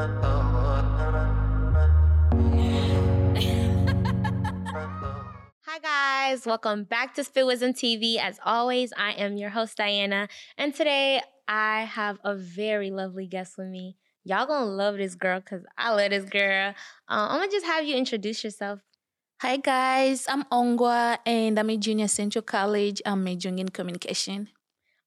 Hi, guys. Welcome back to Spit Wisdom TV. As always, I am your host, Diana. And today I have a very lovely guest with me. Y'all gonna love this girl because I love this girl. Uh, I'm gonna just have you introduce yourself. Hi guys, I'm Ongwa and I'm a junior at Central College. I'm majoring in communication.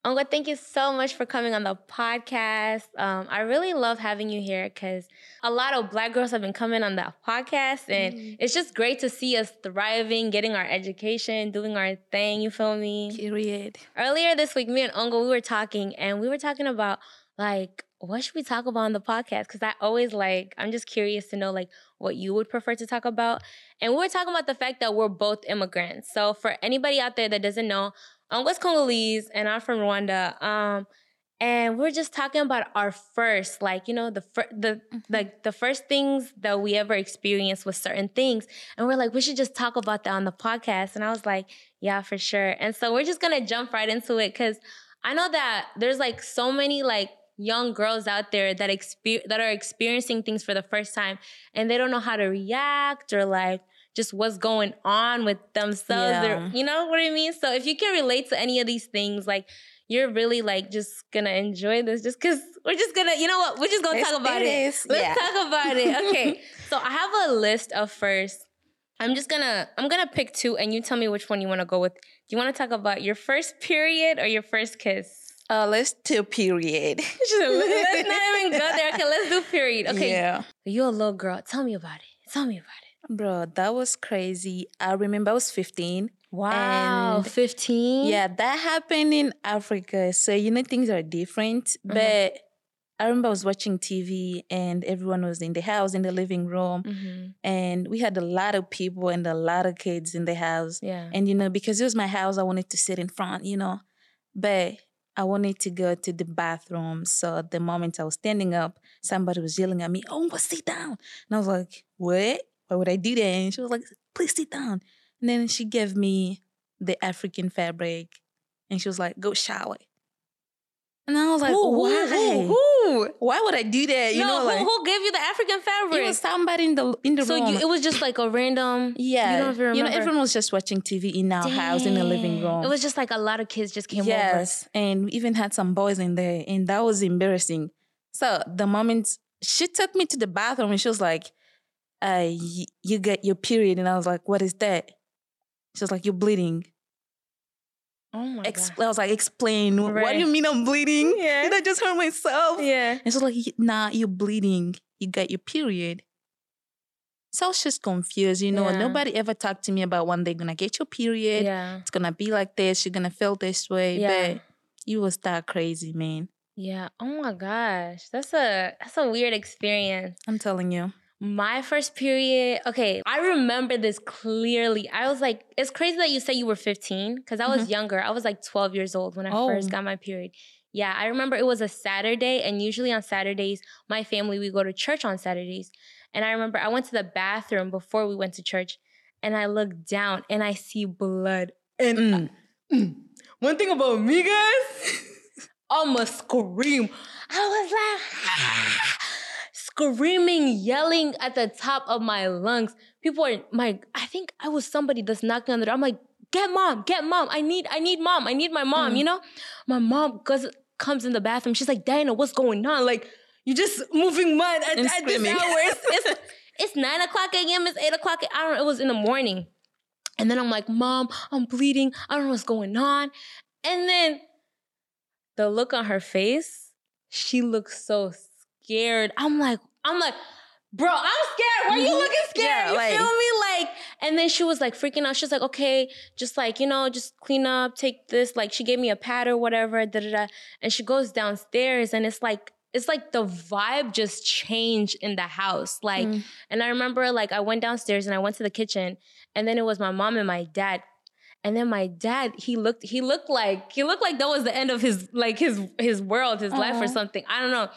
Ongwa, thank you so much for coming on the podcast. Um, I really love having you here because a lot of black girls have been coming on the podcast, and mm. it's just great to see us thriving, getting our education, doing our thing. You feel me? Period. Earlier this week, me and Ongwa we were talking, and we were talking about like what should we talk about on the podcast? Because I always like, I'm just curious to know like what you would prefer to talk about. And we were talking about the fact that we're both immigrants. So for anybody out there that doesn't know, I'm West Congolese and I'm from Rwanda. Um, and we're just talking about our first, like you know, the fir- the mm-hmm. like the first things that we ever experienced with certain things, and we're like, we should just talk about that on the podcast. And I was like, yeah, for sure. And so we're just gonna jump right into it because I know that there's like so many like young girls out there that exper- that are experiencing things for the first time and they don't know how to react or like just what's going on with themselves. Yeah. You know what I mean? So if you can relate to any of these things, like you're really like just gonna enjoy this just because we're just gonna, you know what? We're just gonna talk about it. it. Let's yeah. talk about it. Okay. so I have a list of first. I'm just gonna I'm gonna pick two and you tell me which one you wanna go with. Do you wanna talk about your first period or your first kiss? Uh, let's do period. let's not even go there. Okay, let's do period. Okay. Yeah. You're a little girl. Tell me about it. Tell me about it. Bro, that was crazy. I remember I was 15. Wow, 15? Yeah, that happened in Africa. So, you know, things are different. Mm-hmm. But I remember I was watching TV and everyone was in the house, in the living room. Mm-hmm. And we had a lot of people and a lot of kids in the house. Yeah. And, you know, because it was my house, I wanted to sit in front, you know. But I wanted to go to the bathroom. So the moment I was standing up, somebody was yelling at me, Oh, sit down. And I was like, What? Why would I do that? And she was like, Please sit down. And then she gave me the African fabric and she was like, Go shower. And I was like, who, why? Who, who, Why would I do that? You no, know, like who, who, gave you the African fabric? It was somebody in the in the so room. So it was just like a random. Yeah, you don't even remember. You know, everyone was just watching TV in our Dang. house in the living room. It was just like a lot of kids just came yes, over. Yes, and we even had some boys in there, and that was embarrassing. So the moment she took me to the bathroom, and she was like, uh, "You get your period," and I was like, "What is that?" She was like, "You're bleeding." Oh my Ex- God. I was like, explain. Right. What do you mean I'm bleeding? Yeah. Did I just hurt myself? Yeah. And so like, nah, you're bleeding. You got your period. So I was just confused, you know. Yeah. Nobody ever talked to me about when they're gonna get your period. Yeah. It's gonna be like this. You're gonna feel this way. Yeah. But you was that crazy, man. Yeah. Oh my gosh. That's a that's a weird experience. I'm telling you my first period, okay, I remember this clearly. I was like, it's crazy that you say you were 15 because I was mm-hmm. younger. I was like 12 years old when I oh. first got my period. Yeah, I remember it was a Saturday, and usually on Saturdays, my family, we go to church on Saturdays. And I remember I went to the bathroom before we went to church, and I looked down and I see blood. And mm. mm. one thing about me, guys, I'm a scream. I was like, screaming, yelling at the top of my lungs. People are my I think I was somebody that's knocking on the door. I'm like, get mom, get mom. I need, I need mom. I need my mom, mm. you know? My mom goes comes in the bathroom. She's like, Diana, what's going on? Like, you're just moving mud at, at this hour. It's, it's, it's nine o'clock a.m. It's eight o'clock. I don't know. It was in the morning. And then I'm like, Mom, I'm bleeding. I don't know what's going on. And then the look on her face, she looks so scared. I'm like, I'm like, bro, I'm scared. Why are you mm-hmm. looking scared? Yeah, you like, feel me? Like, and then she was like freaking out. She's like, okay, just like, you know, just clean up, take this. Like, she gave me a pad or whatever, da da da. And she goes downstairs and it's like, it's like the vibe just changed in the house. Like, mm. and I remember like I went downstairs and I went to the kitchen and then it was my mom and my dad. And then my dad, he looked, he looked like, he looked like that was the end of his, like his, his world, his life or something. I don't know.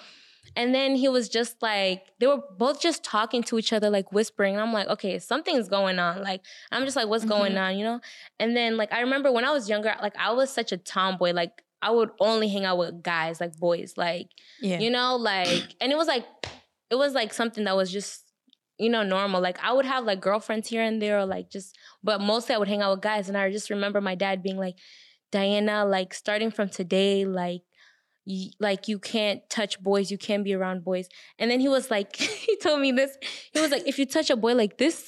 And then he was just like, they were both just talking to each other, like whispering. And I'm like, okay, something's going on. Like, I'm just like, what's mm-hmm. going on, you know? And then, like, I remember when I was younger, like, I was such a tomboy. Like, I would only hang out with guys, like boys, like, yeah. you know, like, and it was like, it was like something that was just you know normal. Like I would have like girlfriends here and there, or like just, but mostly I would hang out with guys. And I just remember my dad being like, Diana, like starting from today, like like you can't touch boys, you can't be around boys. And then he was like, he told me this. He was like, if you touch a boy like this,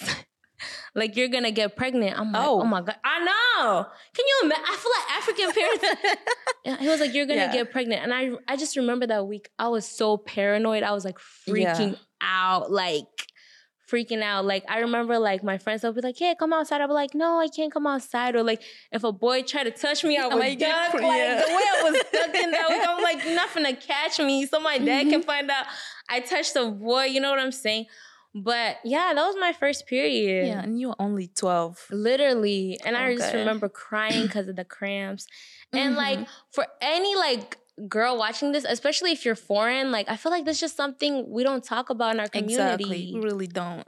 like you're gonna get pregnant. I'm like, oh, oh my god, I know. Can you imagine? I feel like African parents. he was like, you're gonna yeah. get pregnant, and I I just remember that week. I was so paranoid. I was like freaking yeah. out, like freaking out. Like I remember like my friends would be like, "Hey, come outside." I'd be like, "No, I can't come outside." Or like if a boy tried to touch me, I would like, duck. Like yeah. the way I was ducking that week, I'm like, nothing to catch me, so my dad mm-hmm. can find out I touched a boy. You know what I'm saying? But yeah, that was my first period. Yeah, and you were only 12. Literally. And okay. I just remember crying because of the cramps. And mm-hmm. like for any like girl watching this, especially if you're foreign, like I feel like that's just something we don't talk about in our community. Exactly. We really don't.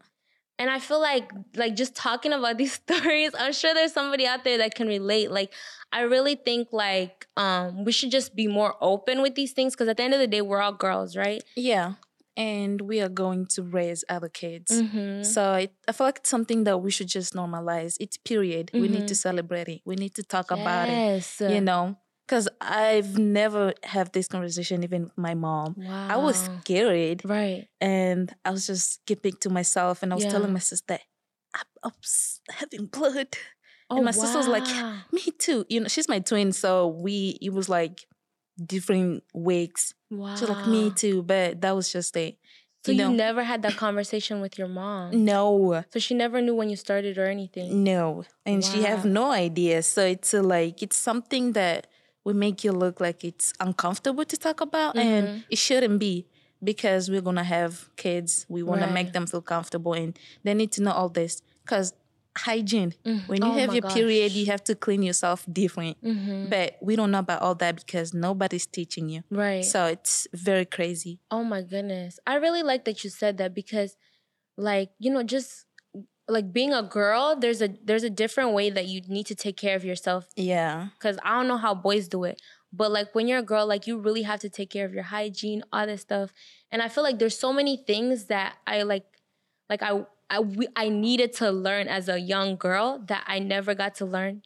And I feel like like just talking about these stories, I'm sure there's somebody out there that can relate. Like I really think like um we should just be more open with these things because at the end of the day we're all girls, right? Yeah. And we are going to raise other kids. Mm-hmm. So I, I feel like it's something that we should just normalize. It's period. Mm-hmm. We need to mm-hmm. celebrate it. We need to talk yes. about it. You know? Because I've never had this conversation even with my mom. Wow. I was scared, right? And I was just keeping to myself, and I was yeah. telling my sister, "I'm, I'm having blood." Oh, and my wow. sister was like, "Me too." You know, she's my twin, so we it was like different weeks. Wow. She's like, "Me too," but that was just a. So you, know, you never had that conversation with your mom? No. So she never knew when you started or anything? No. And wow. she have no idea. So it's a, like it's something that we make you look like it's uncomfortable to talk about mm-hmm. and it shouldn't be because we're gonna have kids we want right. to make them feel comfortable and they need to know all this because hygiene mm-hmm. when you oh have your gosh. period you have to clean yourself different mm-hmm. but we don't know about all that because nobody's teaching you right so it's very crazy oh my goodness i really like that you said that because like you know just like being a girl there's a there's a different way that you need to take care of yourself yeah because i don't know how boys do it but like when you're a girl like you really have to take care of your hygiene all this stuff and i feel like there's so many things that i like like i i, we, I needed to learn as a young girl that i never got to learn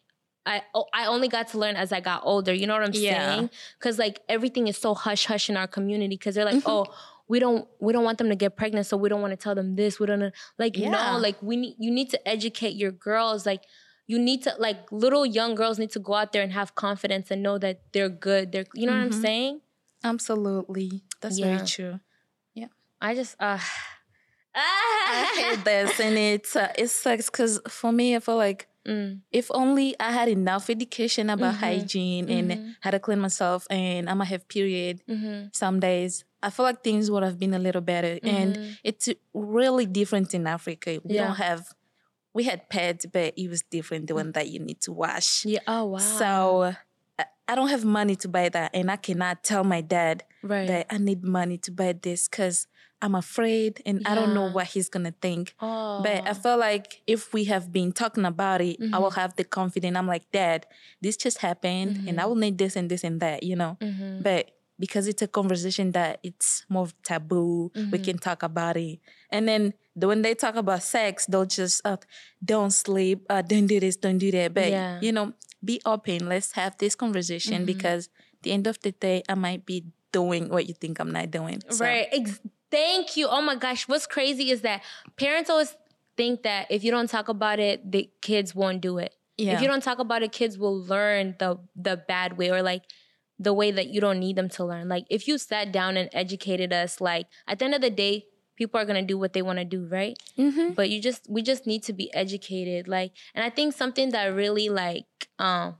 I oh, I only got to learn as I got older. You know what I'm yeah. saying? Because like everything is so hush hush in our community. Because they're like, mm-hmm. oh, we don't we don't want them to get pregnant so we don't want to tell them this we don't like yeah. no like we need you need to educate your girls like you need to like little young girls need to go out there and have confidence and know that they're good they're you know mm-hmm. what i'm mm-hmm. saying absolutely that's yeah. very true yeah i just uh I hate this, and it uh, it sucks because for me, I feel like Mm. If only I had enough education about mm-hmm. hygiene and mm-hmm. how to clean myself, and I'm gonna have period mm-hmm. some days. I feel like things would have been a little better, and mm-hmm. it's really different in Africa. We yeah. don't have. We had pads, but it was different. The one that you need to wash. Yeah. Oh wow. So I don't have money to buy that, and I cannot tell my dad right. that I need money to buy this because I'm afraid and yeah. I don't know what he's gonna think. Oh. But I feel like if we have been talking about it, mm-hmm. I will mm-hmm. have the confidence. I'm like, Dad, this just happened mm-hmm. and I mm-hmm. will need this and this and that, you know. Mm-hmm. But because it's a conversation that it's more taboo, we mm-hmm. can talk about it. And then when they talk about sex, they'll just uh, don't sleep, uh, don't do this, don't do that. But yeah. you know, be open. Let's have this conversation because the end of the day, I might be doing what you think I'm not doing. So. Right. Ex- Thank you. Oh my gosh. What's crazy is that parents always think that if you don't talk about it, the kids won't do it. Yeah. If you don't talk about it, kids will learn the the bad way or like the way that you don't need them to learn. Like if you sat down and educated us, like at the end of the day, people are gonna do what they want to do, right? Mm-hmm. But you just we just need to be educated. Like, and I think something that really like um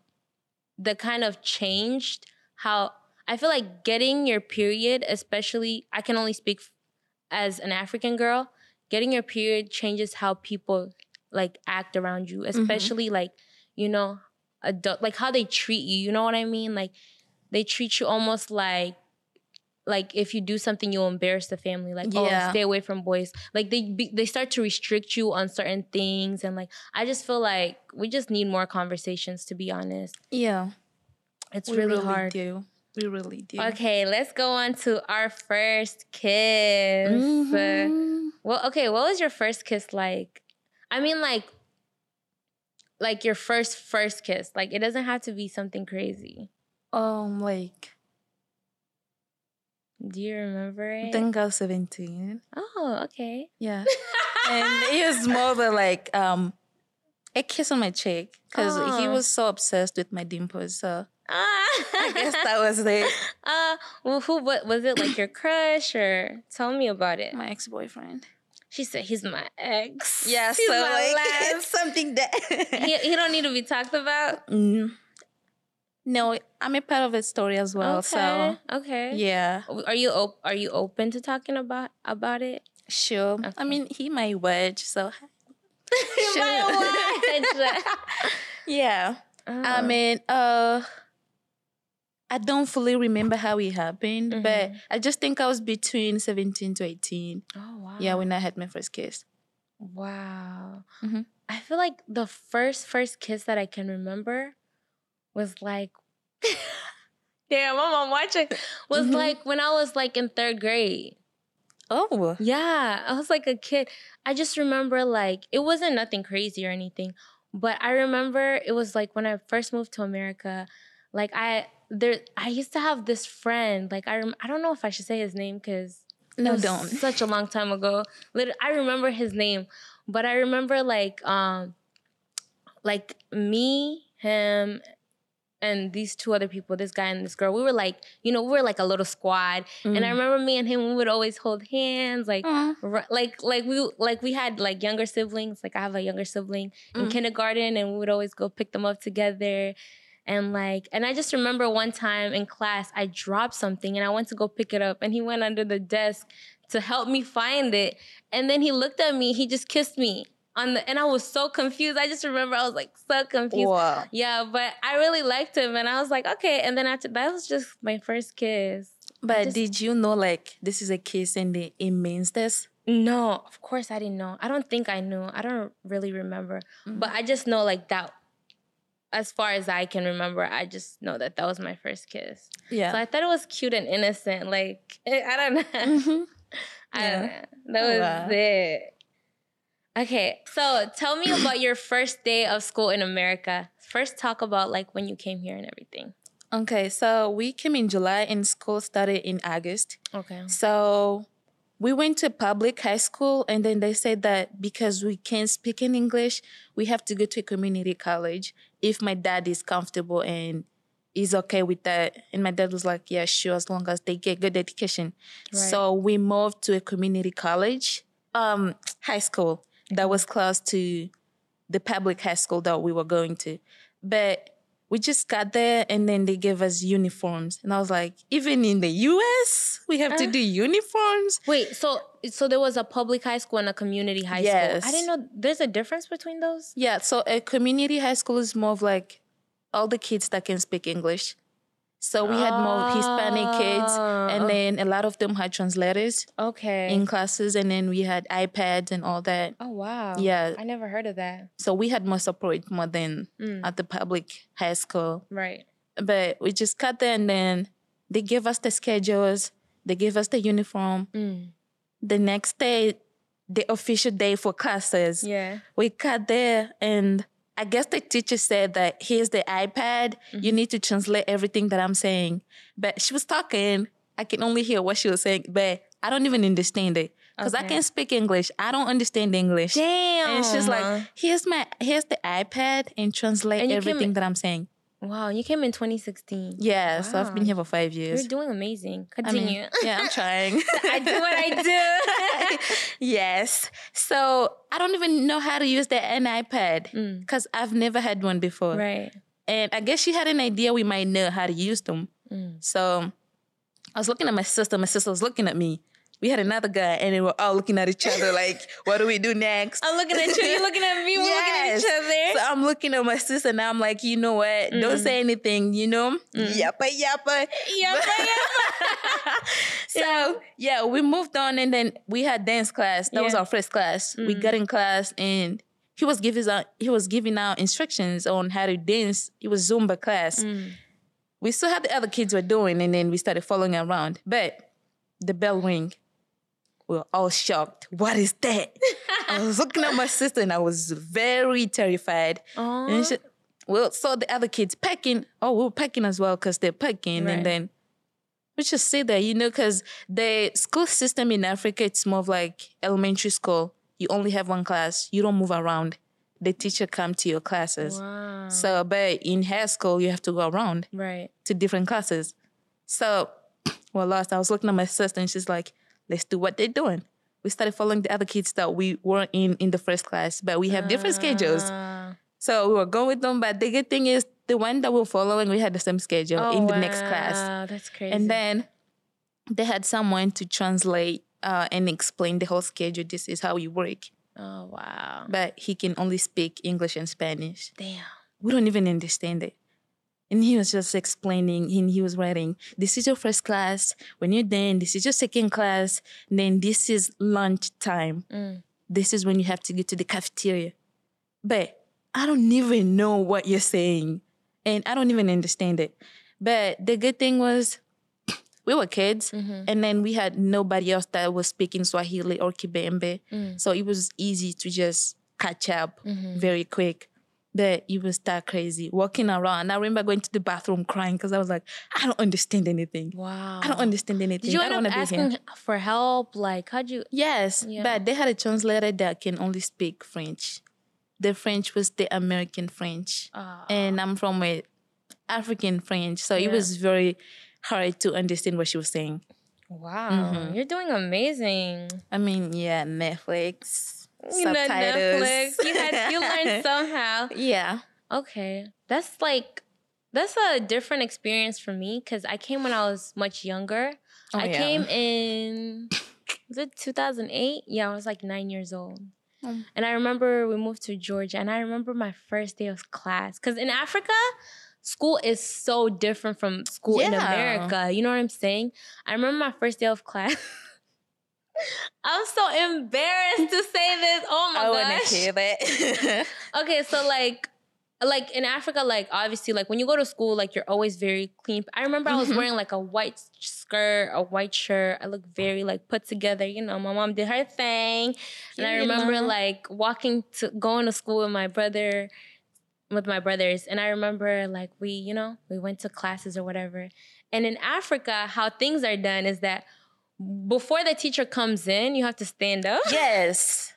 the kind of changed how I feel like getting your period, especially I can only speak as an African girl, getting your period changes how people like act around you, mm-hmm. especially mm-hmm. like, you know, adult like how they treat you. You know what I mean? Like they treat you almost like like if you do something you'll embarrass the family like oh, yeah. oh stay away from boys like they be, they start to restrict you on certain things and like i just feel like we just need more conversations to be honest yeah it's really, really, hard do. We really do. Okay, let's go on to our first kiss. Mm-hmm. well, okay, what was your first kiss like? I mean, like, like your first first kiss. Like, it doesn't have to be something crazy. Um, like. Do you remember it? I think I was seventeen. Oh, okay. Yeah, and it was more than like um, a kiss on my cheek because oh. he was so obsessed with my dimples. So I guess that was it. Uh, well, who? What was it? Like your crush, or tell me about it? My ex boyfriend. She said he's my ex. Yeah, he's so like it's something that he, he don't need to be talked about. Mm. No, I'm a part of a story as well. Okay. So okay, yeah. Are you op- Are you open to talking about about it? Sure. Okay. I mean, he might wedge, so. he might wedge. yeah. Oh. I mean, uh I don't fully remember how it happened, mm-hmm. but I just think I was between 17 to 18. Oh, wow. Yeah, when I had my first kiss. Wow. Mm-hmm. I feel like the first, first kiss that I can remember was like, damn, my mom watching, was mm-hmm. like when I was like in third grade. Oh. Yeah, I was like a kid. I just remember like, it wasn't nothing crazy or anything, but I remember it was like when I first moved to America, like I there I used to have this friend. Like I rem- I don't know if I should say his name because no, don't. Such a long time ago. Literally, I remember his name, but I remember like um, like me, him, and these two other people, this guy and this girl. We were like, you know, we were like a little squad. Mm. And I mm. remember me and him, we would always hold hands, like, r- like, like we, like we had like younger siblings. Like I have a younger sibling mm. in kindergarten, and we would always go pick them up together and like and i just remember one time in class i dropped something and i went to go pick it up and he went under the desk to help me find it and then he looked at me he just kissed me on the and i was so confused i just remember i was like so confused wow. yeah but i really liked him and i was like okay and then after that was just my first kiss but just, did you know like this is a kiss and it, it means this no of course i didn't know i don't think i knew i don't really remember mm-hmm. but i just know like that as far as I can remember, I just know that that was my first kiss. Yeah. So I thought it was cute and innocent. Like I don't know. Mm-hmm. I yeah. don't know. That was wow. it. Okay, so tell me about your first day of school in America. First, talk about like when you came here and everything. Okay, so we came in July and school started in August. Okay. So we went to public high school and then they said that because we can't speak in English, we have to go to a community college if my dad is comfortable and is okay with that. And my dad was like, yeah, sure, as long as they get good education. Right. So we moved to a community college, um, high school that was close to the public high school that we were going to. But we just got there and then they gave us uniforms. And i was like even in the us we have uh, to do uniforms? wait so so there was a public high school and a community high yes. school i didn't know there's a difference between those? Yeah so a community high school is more of like all the kids that can speak english so we had more Hispanic kids, and oh. then a lot of them had translators. Okay. In classes, and then we had iPads and all that. Oh wow. Yeah. I never heard of that. So we had more support more than mm. at the public high school. Right. But we just cut there, and then they gave us the schedules. They gave us the uniform. Mm. The next day, the official day for classes. Yeah. We cut there, and I guess the teacher said that here's the iPad. Mm-hmm. You need to translate everything that I'm saying. But she was talking. I can only hear what she was saying, but I don't even understand it because okay. I can't speak English. I don't understand English. Damn. And she's like, "Here's my here's the iPad and translate and everything that I'm saying." Wow, you came in 2016. Yeah, wow. so I've been here for five years. You're doing amazing. Continue. I mean, yeah, I'm trying. I do what I do. yes. So I don't even know how to use the an iPad because mm. I've never had one before. Right. And I guess she had an idea we might know how to use them. Mm. So I was looking at my sister. My sister was looking at me we had another guy and they were all looking at each other like, what do we do next? I'm looking at you, you're looking at me, we're yes. looking at each other. So I'm looking at my sister and I'm like, you know what? Mm. Don't say anything, you know? Mm. Yappa yappa. Yappa yappa. so yeah, we moved on and then we had dance class. That yeah. was our first class. Mm. We got in class and he was giving out he was giving out instructions on how to dance. It was Zumba class. Mm we saw how the other kids were doing, and then we started following around. But the bell ring. We were all shocked. What is that? I was looking at my sister and I was very terrified. Aww. And she, well, saw the other kids packing. Oh, we were packing as well because they're packing. Right. And then we just sit there, you know, because the school system in Africa, it's more of like elementary school. You only have one class. You don't move around. The teacher come to your classes. Wow. So, but in high school, you have to go around Right. to different classes. So, well, last I was looking at my sister and she's like, let's do what they're doing. We started following the other kids that we weren't in in the first class, but we have different schedules. Ah. So we were going with them. But the good thing is, the one that we're following, we had the same schedule Oh, in the next class. wow, That's crazy. And then they had someone to translate uh, and explain the whole schedule. This is how you work. oh wow. But he can only speak English and Spanish. Damn. we don't even understand it. And he was just explaining, and he was writing, this is your first class. When you're done, this is your second class. Then this is lunch time. Mm. This is when you have to go to the cafeteria. But I don't even know what you're saying. And I don't even understand it. But the good thing was we were kids. Mm-hmm. And then we had nobody else that was speaking Swahili or Kibembe. Mm. So it was easy to just catch up Mm-hmm. very quick. But it was that crazy walking around. I remember going to the bathroom crying because I was like, I don't understand anything. Wow. I don't understand anything. Did you I end don't up want to be here. asking for help? Like, how'd you? Yes, Yeah. but they had a translator that can only speak French. The French was the American French, Uh, and I'm from a African French, so Yeah. it was very hard to understand what she was saying. wow, Mm-hmm. you're doing amazing. I mean, yeah, Netflix, You know. Netflix. You had you learned somehow. yeah. Okay, that's like that's a different experience for me because I came when I was much younger. Oh, I yeah. came in was it 2008? Yeah, I was like nine years old. Um. And I remember we moved to Georgia, and I remember my first day of class because in Africa, school is so different from school in America. You know what I'm saying? I remember my first day of class. I'm so embarrassed to say this. Oh my I want to hear that. Okay, so like like in Africa, like obviously, like when you go to school, like you're always very clean. I remember I was Mhm. wearing like a white skirt, a white shirt. I looked very like put together. You know, my mom did her thing, and I remember like walking to going to school with my brother, with my brothers, and I remember like we, you know, we went to classes or whatever. And in Africa, how things are done is that before the teacher comes in, you have to stand up. yes.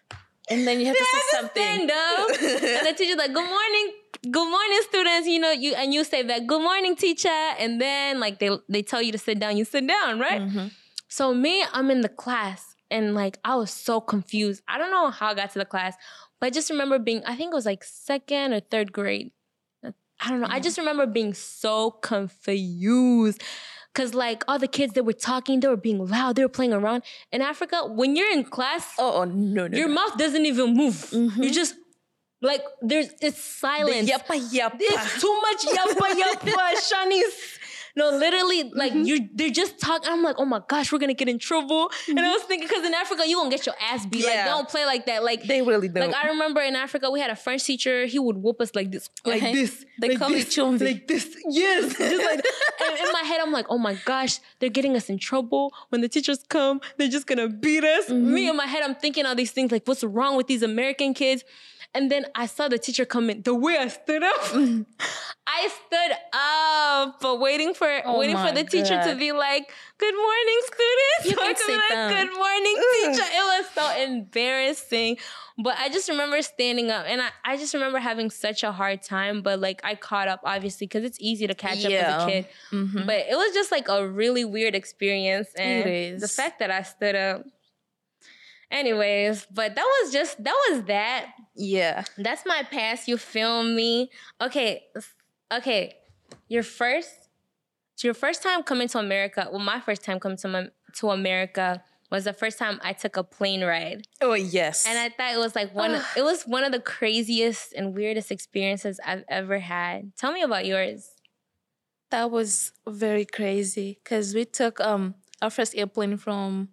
And then you have to say something. Stand up. and the teacher's like, "Good morning, good morning, students." You know, you and you say that, "Good morning, teacher," and then like they they tell you to sit down, you sit down, right? Mhm. So me, I'm in the class, and like I was so confused. I don't know how I got to the class, but I just remember being. I think it was like second or third grade. I don't know. I just remember being so confused. Cause like all the kids, they were talking, they were being loud, they were playing around. In Africa, when you're in class, Oh, oh, no, no. your no. mouth doesn't even move. Mm-hmm. You just like there's it's The silence. yappa yappa. It's too much yappa yappa, Shanice. No, literally, like Mm-hmm. you, they're just talking. I'm like, oh my gosh, we're gonna get in trouble. And I was thinking, because in Africa, you gonna get your ass beat. Like, Yeah. they don't play like that. Like, They really don't. like I remember in Africa, we had a French teacher. He would whoop us like this, like this. They like call this, chumvi. like this. Yes, just like. and in my head, I'm like, oh my gosh, they're getting us in trouble. When the teachers come, they're just gonna beat us. Mm-hmm. Me in my head, I'm thinking all these things, like what's wrong with these American kids? And then I saw the teacher come in. The way I stood up, Mm-hmm. I stood up, but waiting for Oh waiting for the teacher to be like, "Good morning, students." You can sit like, down. Good morning, teacher. It was so embarrassing. But I just remember standing up, and I, I just remember having such a hard time. But like I caught up, obviously, because it's easy to catch up as a kid. Mhm. But it was just like a really weird experience, and the fact that I stood up. Anyways, but that was just that was that. Yeah. That's my past. You feel me? Okay, okay. Your first, your first time coming to America. Well, my first time coming to Am- to America was the first time I took a plane ride, Oh yes. and I thought it was like one. it was one of the craziest and weirdest experiences I've ever had. Tell me about yours. that was very crazy because we took um our first airplane from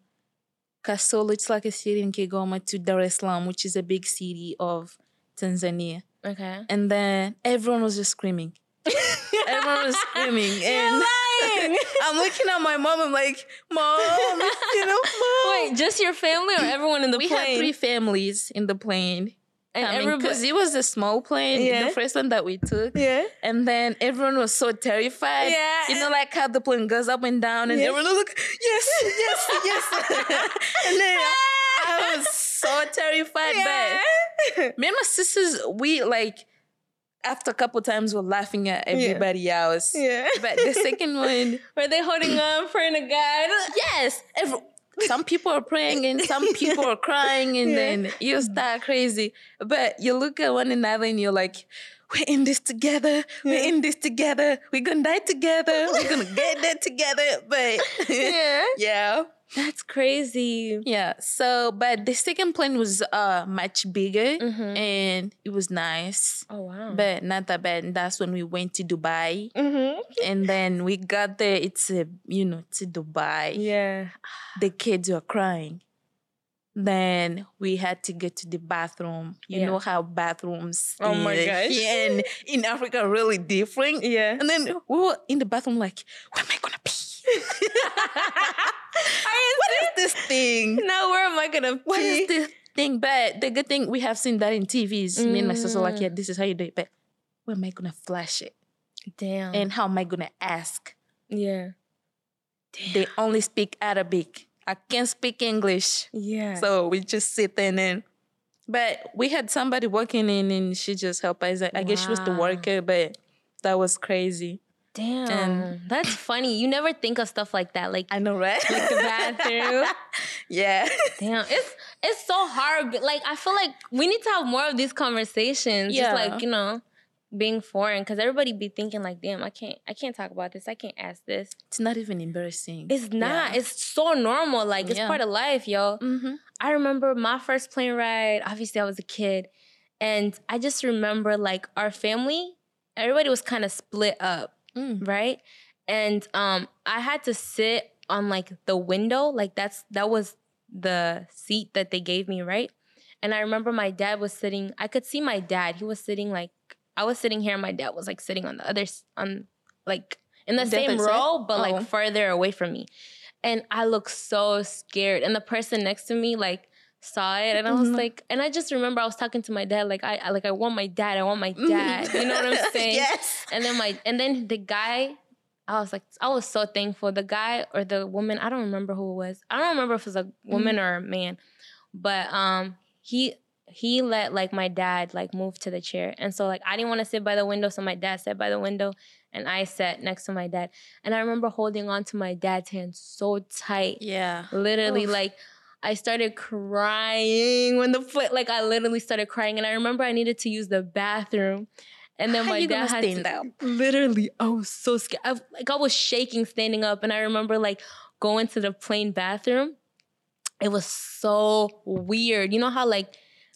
Kasulu, it's like a city in Kigoma, to Dar es Salaam, which is a big city of Tanzania. Okay. And then everyone was just screaming. Everyone was screaming, and I'm looking at my mom. I'm like, "Mom, you know, mom." Wait, just your family or everyone in the we plane? We had three families in the plane. And Because it was a small plane, Yeah. the first one that we took. Yeah. And then everyone was so terrified. Yeah. You know, like how the plane goes up and down, and Yeah. everyone was like, yes, yes, yes. and then I was so terrified. But me and my sisters, we like, after a couple times, we're laughing at everybody else. Yeah. But the second one, Were they holding on, praying to God? yes, every, some people are praying and some people are crying, and Yeah. then you start crazy. But you look at one another and you're like, we're in this together. We're in this together. We're gonna die together. We're gonna get there together. But Yeah. yeah, That's crazy. yeah. So, but the second plane was uh much bigger Mhm. and it was nice, Oh wow. but not that bad. And that's when we went to Dubai. mm-hmm. And then we got there. It's a you know, to Dubai. Yeah. the kids were crying. Then we had to get to the bathroom. You Yeah. know how bathrooms Oh my in, gosh. and in Africa are really different. Yeah. And then we were in the bathroom like, where am I gonna pee? what is this thing? Now where am I gonna What pee? is this thing? But the good thing we have seen that in TVs. Me and my sister like, Mm. yeah, this is how you do it. But where am I gonna flash it? Damn. And how am I gonna ask? yeah. They only speak Arabic. I can't speak English. Yeah. So we just sit there and then. But we had somebody working in and she just helped us. I I guess she was the worker, but that was crazy. Damn. and- That's funny. You never think of stuff like that. Like I know, right? Like the bathroom. yeah. Damn, it's it's so hard. Like, I feel like we need to have more of these conversations. Yeah. Just like you know, being foreign, because everybody be thinking like, "Damn, I can't, I can't talk about this. I can't ask this." It's not even embarrassing. It's not. Yeah. It's so normal. Like it's Yeah. part of life, yo. Mm-hmm. I remember my first plane ride. Obviously, I was a kid, and I just remember like our family. Everybody was kind of split up Mm. right? And um I had to sit on like the window, like that's that was the seat that they gave me, right? And I remember my dad was sitting, I could see my dad. He was sitting like I was sitting here and my dad was like sitting on the other on like in the The same row but Oh. like further away from me. And I looked so scared and the person next to me like saw it and I was Mhm. like and I just remember I was talking to my dad like I, I like I want my dad, I want my dad. You know what I'm saying? yes. And then my and then the guy, I was like, I was so thankful. The guy or the woman, I don't remember who it was. I don't remember if it was a woman or a man, but um, he he let like my dad like move to the chair, and so like I didn't want to sit by the window, so my dad sat by the window, and I sat next to my dad. And I remember holding on to my dad's hand so tight, Yeah. literally Oof. like. I started crying when the foot, like I literally started crying, and I remember I needed to use the bathroom, and then How my dad had stand to, up? Literally, I was so scared. I, like I was shaking standing up, and I remember like going to the plane bathroom. It was so weird. You know how like.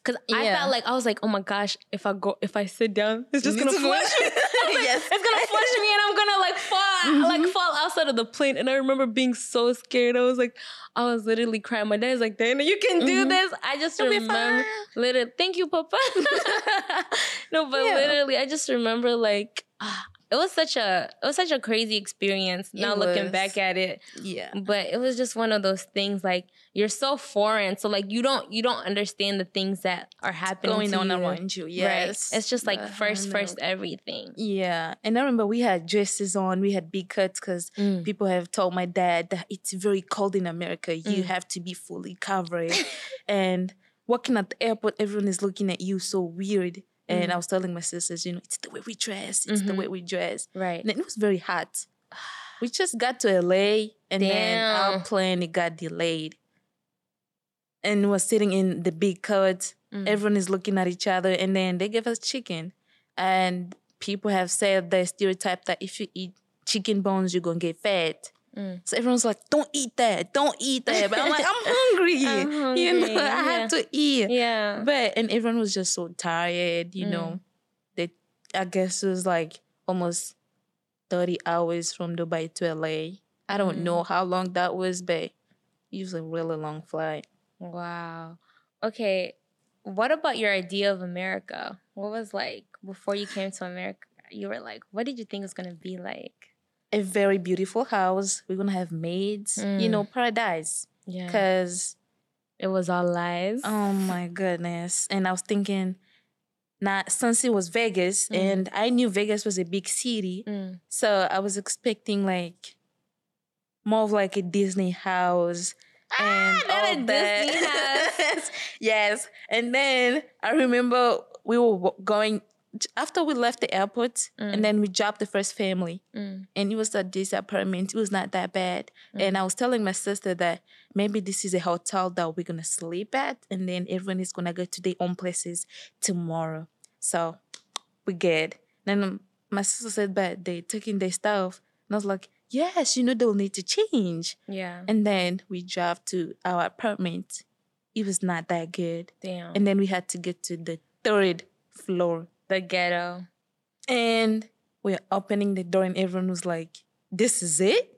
Cause I Yeah. felt like I was like, oh my gosh, if I go, if I sit down, it's just gonna flush me. Like, Yes. It's gonna flush me, and I'm gonna like fall, like fall outside of the plane. And I remember being so scared. I was like, I was literally crying. My dad's like, Dana, you can do Mhm. this. I just be remember, literally, thank you, Papa. no, but Yeah. literally, I just remember like ah, it was such a it was such a crazy experience. Now looking back at it, Yeah. but it was just one of those things like you're so foreign, so like you don't you don't understand the things that are happening Going on you. around you. Yes. Right. It's just like Uh, first, first everything. Yeah. And I remember we had dresses on, we had big cuts because Mm. people have told my dad that it's very cold in America. You Mm. have to be fully covered. and working at the airport, everyone is looking at you so weird. And Mm. I was telling my sisters, you know, it's the way we dress. It's the Mhm. way we dress. Right. And it was very hot. We just got to LA and then our Damn. plane it got delayed. And was sitting in the big coach. Mm. Everyone is looking at each other and then they gave us chicken. And people have said the stereotype that if you eat chicken bones, you're gonna get fat. Mm. So everyone's like, don't eat that, don't eat that. But I'm like, I'm hungry. I'm You know, hungry, I have to eat. Yeah. But and everyone was just so tired, you Mm. know. They I guess it was like almost 30 hours from Dubai to LA. I don't Mm. know how long that was, but it was a really long flight. Wow. Okay. What about your idea of America? What was like before you came to America? you were like, what did you think it was gonna be like? A very beautiful house. We're gonna have maids. Mm. You know, paradise. Yeah. Because it was all lies. Oh my goodness. And I was thinking, now since it was Vegas mm. and I knew Vegas was a big city. Mm. So I was expecting like more of like a Disney house and ah, all that. yes. And then I remember we were going after we left the airport mm. and then we dropped the first family mm. and it was at this apartment it was not that bad mm. and i was telling my sister that maybe this is a hotel that we're gonna sleep at and then everyone is gonna go to their own places tomorrow so we good then my sister said but they're taking their stuff and i was like yes, you know, they'll need to change. Yeah. And then we drove to our apartment. It was not that good. Damn. And then we had to get to the third floor. The ghetto. And we're opening the door and everyone was like, this is it?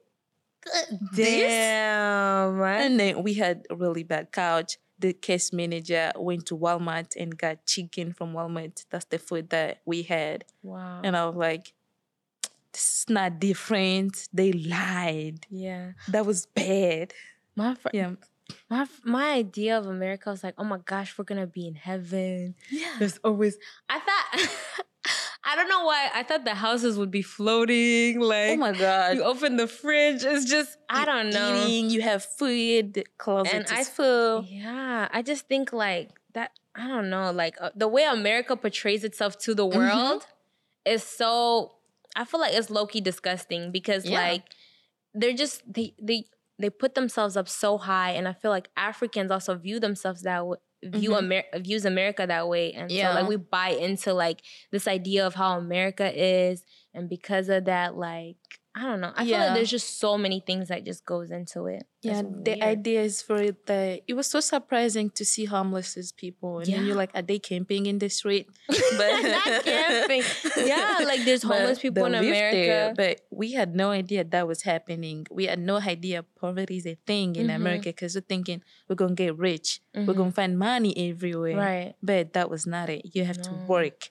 Damn. This? And then we had a really bad couch. The case manager went to Walmart and got chicken from Walmart. That's the food that we had. Wow. And I was like, this is not different. They lied. Yeah. That was bad. My fr- yeah. My my idea of America was like, oh my gosh, we're gonna be in heaven. Yeah. There's always I thought I don't know why I thought the houses would be floating. Like, oh my god! You open the fridge, it's just I don't know. Eating, you have food, closet and I, full. Yeah, I just think like that. I don't know, like uh, the way America portrays itself to the mm-hmm. world mm-hmm. is so I feel like it's low key disgusting because yeah. like they're just they they they put themselves up so high, and I feel like Africans also view themselves that way view mm-hmm. Amer- views America that way, and yeah. so like we buy into like this idea of how America is, and because of that, like I don't know. I yeah. feel like there's just so many things that just goes into it. yeah, the idea is for it that it was so surprising to see homeless people, and yeah. then you're like, are they camping in the street? But not camping. Yeah, like there's homeless but people in America. There, but we had no idea that was happening. We had no idea poverty is a thing in mm-hmm. America because we're thinking we're gonna get rich, mm-hmm. we're gonna find money everywhere. Right. But that was not it. You have no. to work,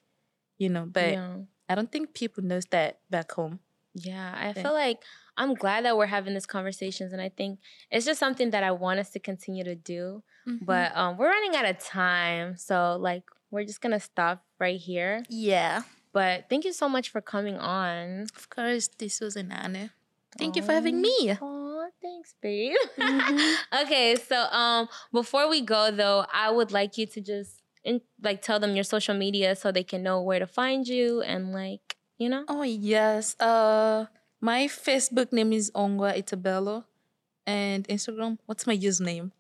you know. But yeah. I don't think people knows that back home. Yeah, I feel like I'm glad that we're having these conversations, and I think it's just something that I want us to continue to do. Mm-hmm. But um, we're running out of time, so like we're just gonna stop right here. Yeah. But thank you so much for coming on. Of course, this was an honor. Thank you for having me. Oh, thanks, babe. Mm-hmm. okay, so um, before we go though, I would like you to just in, like tell them your social media so they can know where to find you and like you know? Oh yes. Uh my Facebook name is Ongwa Itabello. And Instagram, what's my username?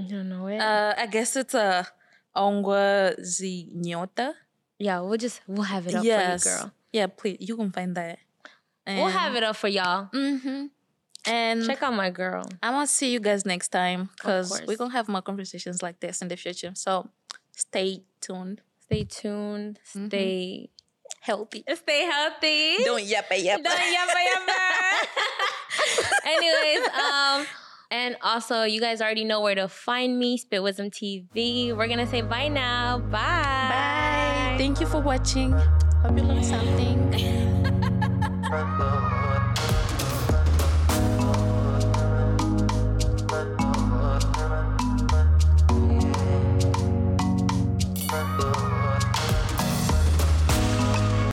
I don't know it. Uh I guess it's a uh, Ongwa Zinyota. Yeah, we'll just we'll have it up yes. for you, girl. Yeah, please. You can find that. And we'll have it up for y'all. Mm-hmm. And check out my girl. I want to see you guys next time because we're gonna have more conversations like this in the future. So stay tuned. Stay tuned. Mm-hmm. Stay healthy. Stay healthy. Don't yappa yappa. Don't yappa yappa. Anyways, um, and also you guys already know where to find me, Spit Wisdom TV. We're gonna say bye now. Bye. Bye. Thank you for watching. Hope you learned something.